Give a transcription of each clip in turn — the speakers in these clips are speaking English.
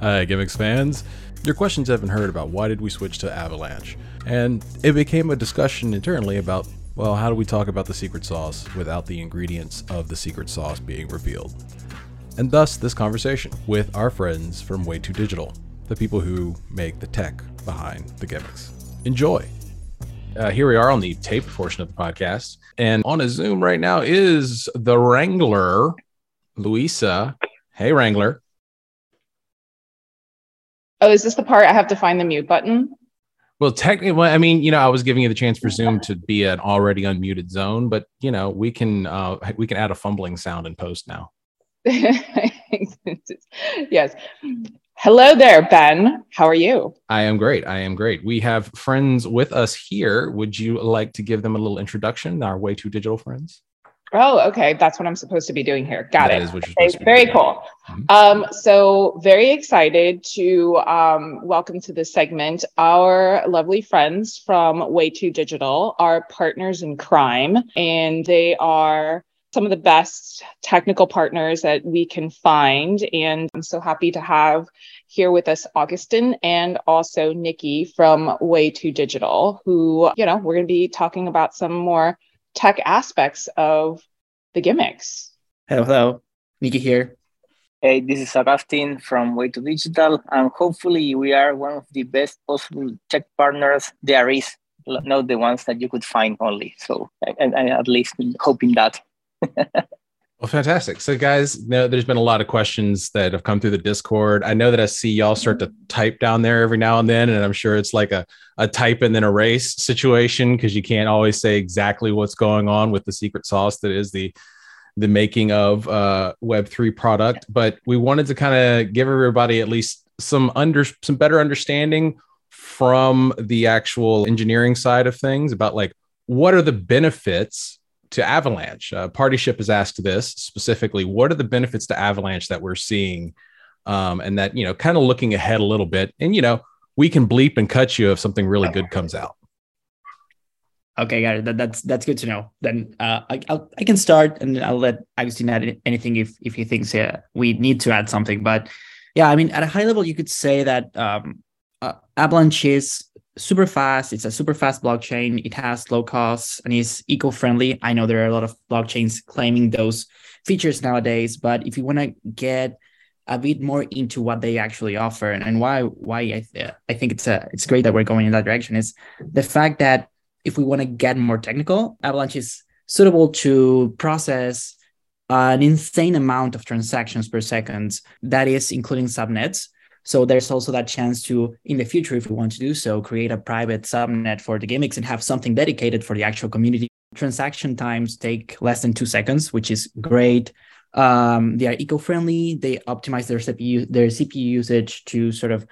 Hi, Gimmicks fans. Your questions have been heard about why did we switch to Avalanche? And it became a discussion internally about, well, how do we talk about the secret sauce without the ingredients of the secret sauce being revealed? And thus, this conversation with our friends from Way Too Digital, the people who make the tech behind the gimmicks. Enjoy. Uh, here we are on the tape portion of the podcast. And on a Zoom right now is the Wrangler, Luisa. Hey, Wrangler. Oh, is this the part I have to find the mute button? Well, technically, well, I mean, you know, I was giving you the chance for Zoom to be an already unmuted zone, but you know, we can uh, we can add a fumbling sound in post now. yes. Hello there, Ben. How are you? I am great. I am great. We have friends with us here. Would you like to give them a little introduction? Our way too digital friends. Oh, okay. That's what I'm supposed to be doing here. Got That it. is what you're Okay, supposed to be very doing. cool. Mhm. Um, so very excited to um, welcome to this segment our lovely friends from Way Too Digital, our partners in crime, and they are some of the best technical partners that we can find. And I'm so happy to have here with us Augustin and also Nikki from Way Too Digital, who, you know, we're going to be talking about some more tech aspects of the gimmicks. Hello, hello. Nikki here. Hey, this is Augustine from Way Too Digital, and hopefully we are one of the best possible tech partners there is, not the ones that you could find only. So, I, I at least hoping that. Well, fantastic. So, guys, no, there's been a lot of questions that have come through the Discord. I know that I see y'all start to type down there every now and then, and I'm sure it's like a, a type and then erase situation because you can't always say exactly what's going on with the secret sauce that is the the making of uh, Web three product. But we wanted to kind of give everybody at least some under some better understanding from the actual engineering side of things about like what are the benefits to Avalanche. Uh, Partyship has asked this specifically. What are the benefits to Avalanche that we're seeing, um, and that you know, kind of looking ahead a little bit, and you know, we can bleep and cut you if something really good comes out. Okay, got it. That, that's that's good to know. Then uh, I I'll, I can start, and I'll let Agustin add anything if if he thinks uh, we need to add something. But yeah, I mean, at a high level, you could say that um, uh, Avalanche is super fast. It's a super fast blockchain. It has low costs and is eco-friendly. I know there are a lot of blockchains claiming those features nowadays, but if you want to get a bit more into what they actually offer and, and why why I, th- I think it's a it's great that we're going in that direction is the fact that if we want to get more technical, Avalanche is suitable to process an insane amount of transactions per second. That is including subnets. So there's also that chance to, in the future, if we want to do so, create a private subnet for the gimmicks and have something dedicated for the actual community. Transaction times take less than two seconds, which is great. Um, they are eco-friendly. They optimize their CPU, their CPU usage to sort of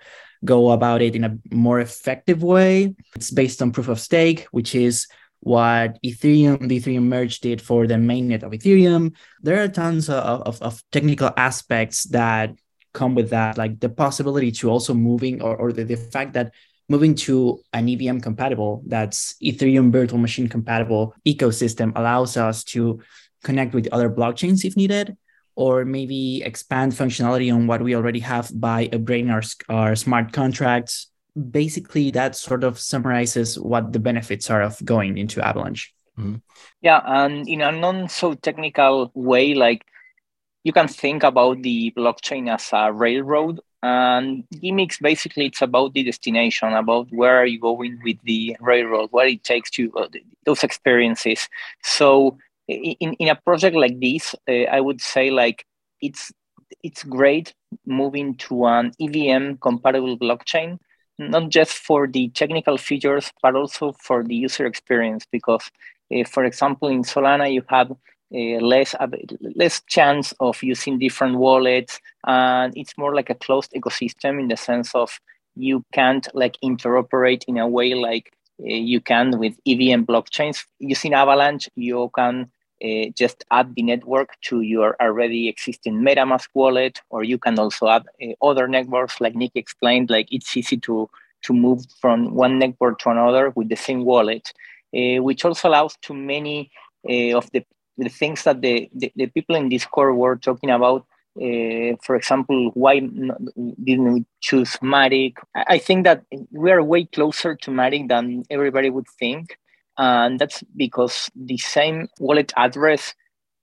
go about it in a more effective way. It's based on proof of stake, which is what Ethereum, the Ethereum merge did for the mainnet of Ethereum. There are tons of, of, of technical aspects that come with that, like the possibility to also moving or, or the, the fact that moving to an EVM compatible, that's Ethereum virtual machine compatible ecosystem allows us to connect with other blockchains if needed, or maybe expand functionality on what we already have by upgrading our, our smart contracts. Basically, that sort of summarizes what the benefits are of going into Avalanche. Mm-hmm. Yeah, and in a non so technical way, like you can think about the blockchain as a railroad and gimmicks basically it's about the destination about where are you going with the railroad what it takes to uh, those experiences. So in, in a project like this uh, i would say like it's it's great moving to an evm compatible blockchain not just for the technical features but also for the user experience because uh, for example in solana you have uh, less less chance of using different wallets and it's more like a closed ecosystem in the sense of you can't like interoperate in a way like uh, you can with evm blockchains. Using avalanche you can uh, just add the network to your already existing metamask wallet or you can also add other networks like nick explained like it's easy to to move from one network to another with the same wallet which also allows to many uh, of the the things that the, the, the people in Discord were talking about Uh, for example, why not, didn't we choose Matic? I think that we are way closer to Matic than everybody would think. And that's because the same wallet address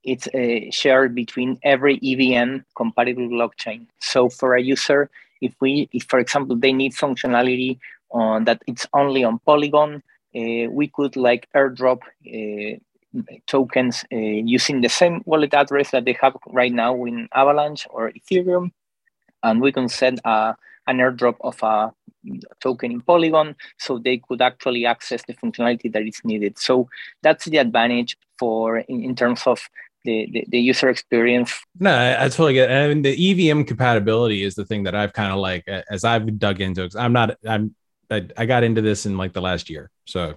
it's uh, shared between every EVM compatible blockchain. So for a user, if we, if for example, they need functionality on that it's only on Polygon, uh, we could like airdrop uh, tokens uh, using the same wallet address that they have right now in Avalanche or Ethereum, and we can send a, an airdrop of a token in Polygon, so they could actually access the functionality that is needed. So that's the advantage for in, in terms of the, the, the, user experience. No, I, I, totally get it. I mean, the EVM compatibility is the thing that I've kind of like, as I've dug into, I'm not, I'm, I, I got into this in like the last year. So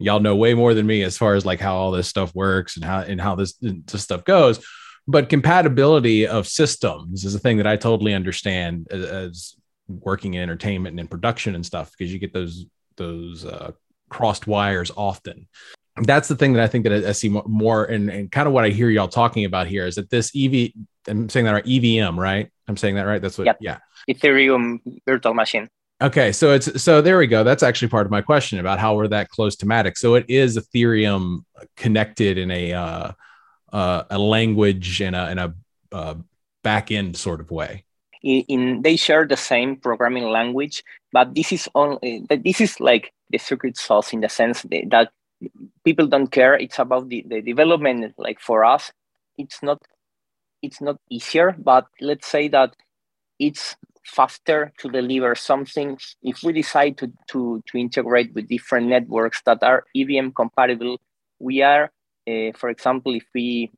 y'all know way more than me as far as like how all this stuff works and how and how this, this stuff goes. But compatibility of systems is a thing that i totally understand as, as working in entertainment and in production and stuff because you get those those uh, crossed wires often. That's the thing that i think that i, see more and, and kind of what i hear y'all talking about here is that this ev i'm saying that right evm right? I'm saying that right? That's what yep. yeah. Ethereum virtual machine Okay, so it's so there we go. That's actually part of my question about how we're that close to Matic. So it is Ethereum connected in a uh, uh, a language and a, in a uh, back end sort of way. In, in, they share the same programming language, but this is only this is like the secret sauce in the sense that, that people don't care. It's about the, the development. Like for us, it's not it's not easier, but let's say that it's faster to deliver something if we decide to, to, to integrate with different networks that are EVM compatible. We are, uh, for example, if we,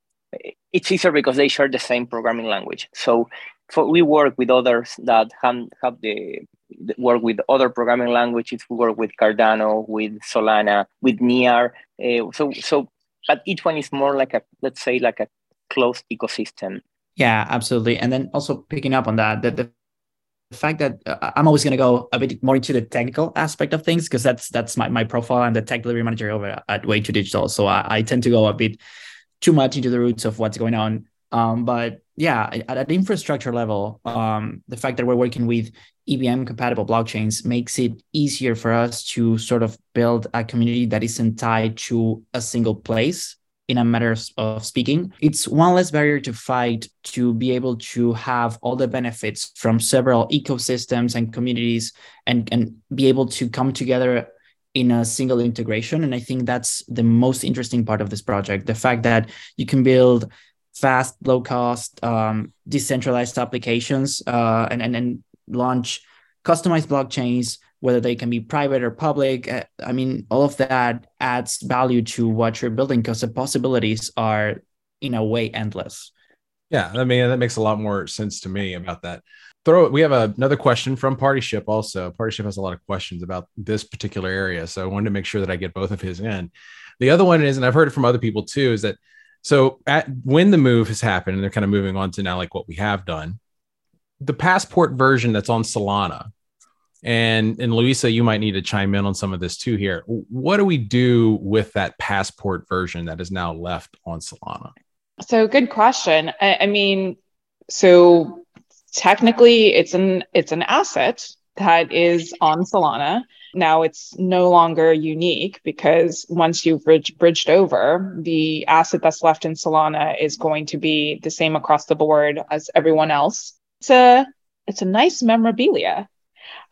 it's easier because they share the same programming language. So for, we work with others that have, have the, the work with other programming languages. We work with Cardano, with Solana, with Near. Uh, so, so, but each one is more like a, let's say, like a closed ecosystem. Yeah, absolutely. And then also picking up on that, that the the fact that uh, I'm always going to go a bit more into the technical aspect of things because that's that's my, my profile. I'm the tech delivery manager over at Way Too Digital, so I, I tend to go a bit too much into the roots of what's going on. Um, but yeah, at, at the infrastructure level, um, the fact that we're working with EVM compatible blockchains makes it easier for us to sort of build a community that isn't tied to a single place in a matter of speaking. It's one less barrier to fight to be able to have all the benefits from several ecosystems and communities and, and be able to come together in a single integration. And I think that's the most interesting part of this project the fact that you can build fast, low cost, um, decentralized applications uh, and, and, and launch customized blockchains whether they can be private or public. Uh, I mean, all of that adds value to what you're building because the possibilities are, in a way, endless. Yeah, I mean, that makes a lot more sense to me about that. Throw we have a, another question from Party Ship also. Party Ship has a lot of questions about this particular area. So I wanted to make sure that I get both of his in. The other one is, and I've heard it from other people too, is that so at when the move has happened and they're kind of moving on to now like what we have done, the passport version that's on Solana and and Luisa, you might need to chime in on some of this too here. What do we do with that passport version that is now left on Solana? So good question. I, I mean, so technically it's an it's an asset that is on Solana. Now it's no longer unique because once you've bridged, bridged over, the asset that's left in Solana is going to be the same across the board as everyone else. It's a it's a nice memorabilia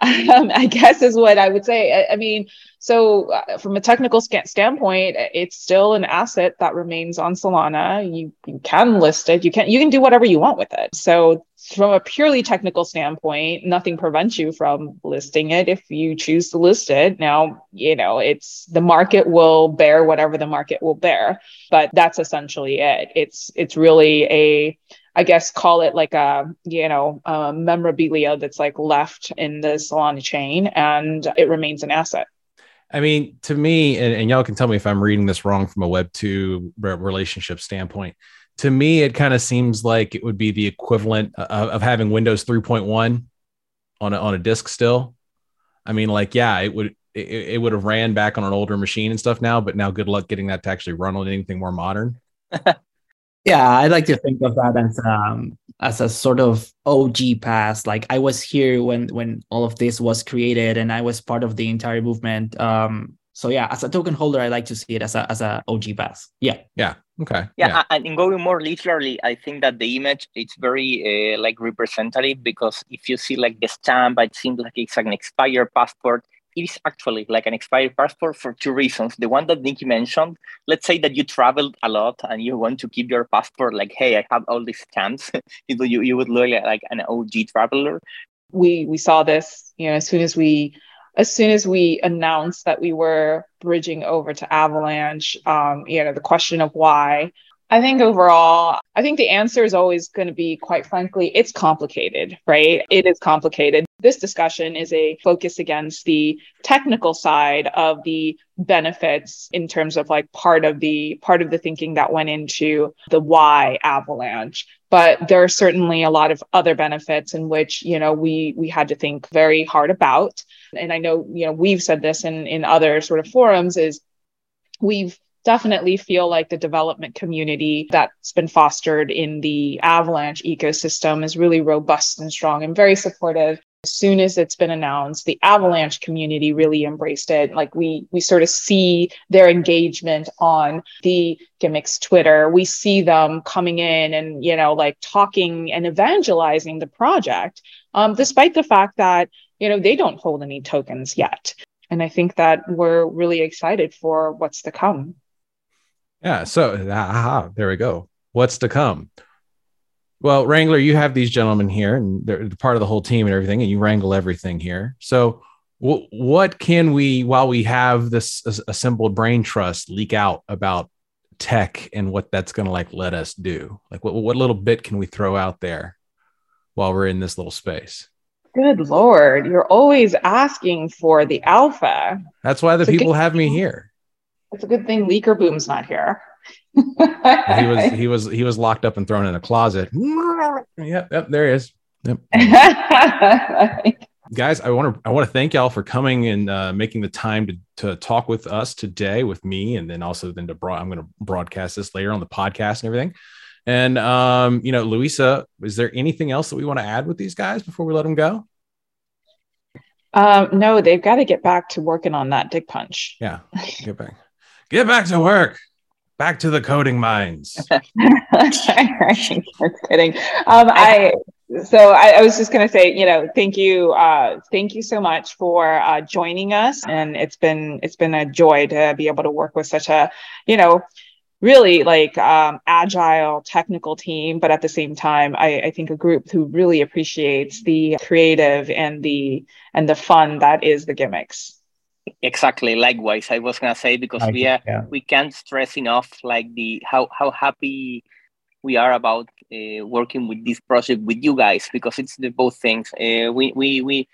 um, I guess is what I would say. I, I mean, so uh, from a technical sc- standpoint, it's still an asset that remains on Solana. You, you can list it. You can you can do whatever you want with it. So from a purely technical standpoint, nothing prevents you from listing it if you choose to list it. Now, you know, it's the market will bear whatever the market will bear, but that's essentially it. It's it's really a I guess call it like a you know a memorabilia that's like left in the Solana chain, and it remains an asset. I mean, to me, and, and y'all can tell me if I'm reading this wrong from a Web two relationship standpoint. To me, it kind of seems like it would be the equivalent of, of having Windows 3.1 on a, on a disk still. I mean, like, yeah, it would it, it would have ran back on an older machine and stuff now, but now good luck getting that to actually run on anything more modern. Yeah, I like to think of that as um, as a sort of OG pass. Like I was here when when all of this was created, and I was part of the entire movement. Um, so yeah, as a token holder, I like to see it as a as a OG pass. Yeah. Yeah. Okay. Yeah, yeah. and in going more literally, I think that the image it's very uh, like representative because if you see like the stamp, it seems like it's an expired passport it is actually like an expired passport for two reasons. The one that Nikki mentioned, let's say that you traveled a lot and you want to keep your passport like, hey, I have all these stamps. you, you would look like an OG traveler. We we saw this, you know, as soon as we as soon as we announced that we were bridging over to Avalanche, um, you know, the question of why I think overall, I think the answer is always going to be, quite frankly, it's complicated, right? It is complicated. This discussion is a focus against the technical side of the benefits in terms of like part of the part of the thinking that went into the why avalanche but there are certainly a lot of other benefits in which you know we we had to think very hard about and i know you know we've said this in in other sort of forums is we've definitely feel like the development community that's been fostered in the Avalanche ecosystem is really robust and strong and very supportive. As soon as it's been announced, the Avalanche community really embraced it. Like we we sort of see their engagement on the gimmicks Twitter. We see them coming in and you know like talking and evangelizing the project, um, despite the fact that you know they don't hold any tokens yet. And I think that we're really excited for what's to come. Yeah. So, aha, there we go. What's to come? Well, Wrangler, you have these gentlemen here, and they're part of the whole team and everything, and you wrangle everything here. So, w- what can we, while we have this assembled brain trust, leak out about tech and what that's going to like let us do? Like, what what little bit can we throw out there while we're in this little space? Good lord, you're always asking for the alpha. That's why the people have me here. It's a good thing Leaker Boom's not here. He was he was he was locked up and thrown in a closet. Yep, yep, there he is. Yep. Guys, I want to I want to thank y'all for coming and uh, making the time to to talk with us today with me, and then also then to broad, I'm going to broadcast this later on the podcast and everything. And um, you know, Luisa, is there anything else that we want to add with these guys before we let them go? Um, no, they've got to get back to working on that dig punch. Yeah, get back get back to work back to the coding mines. That's kidding. Um, i so I, I, was just going to say you know thank you uh, thank you so much for uh, joining us. And it's been it's been a joy to be able to work with such a you know really like um, agile technical team. But at the same time I, I think a group who really appreciates the creative and the and the fun that is the gimmicks exactly likewise i was gonna say because we are yeah. we can't stress enough like the how how happy we are about uh, working with this project with you guys because it's the both things. Uh, we we we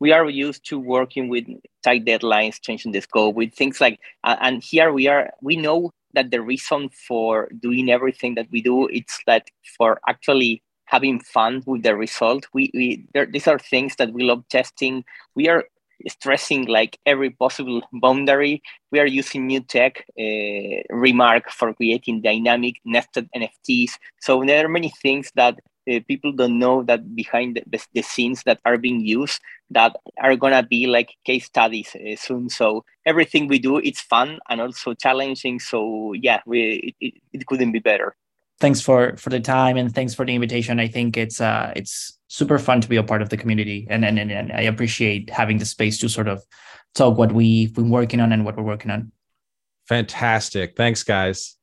we are used to working with tight deadlines changing the scope with things like uh, and here we are we know that the reason for doing everything that we do it's that for actually having fun with the result. We, we there, these are things that we love testing. We are stressing like every possible boundary. We are using new tech uh, RMRK for creating dynamic nested NFTs. So there are many things that uh, people don't know that behind the, the, scenes that are being used that are gonna be like case studies uh, soon. So everything we do, it's fun and also challenging. So yeah, we it, it couldn't be better thanks for for the time and thanks for the invitation. I think it's uh it's super fun to be a part of the community and and, and I appreciate having the space to sort of talk what we've been working on and what we're working on. Fantastic. Thanks, guys.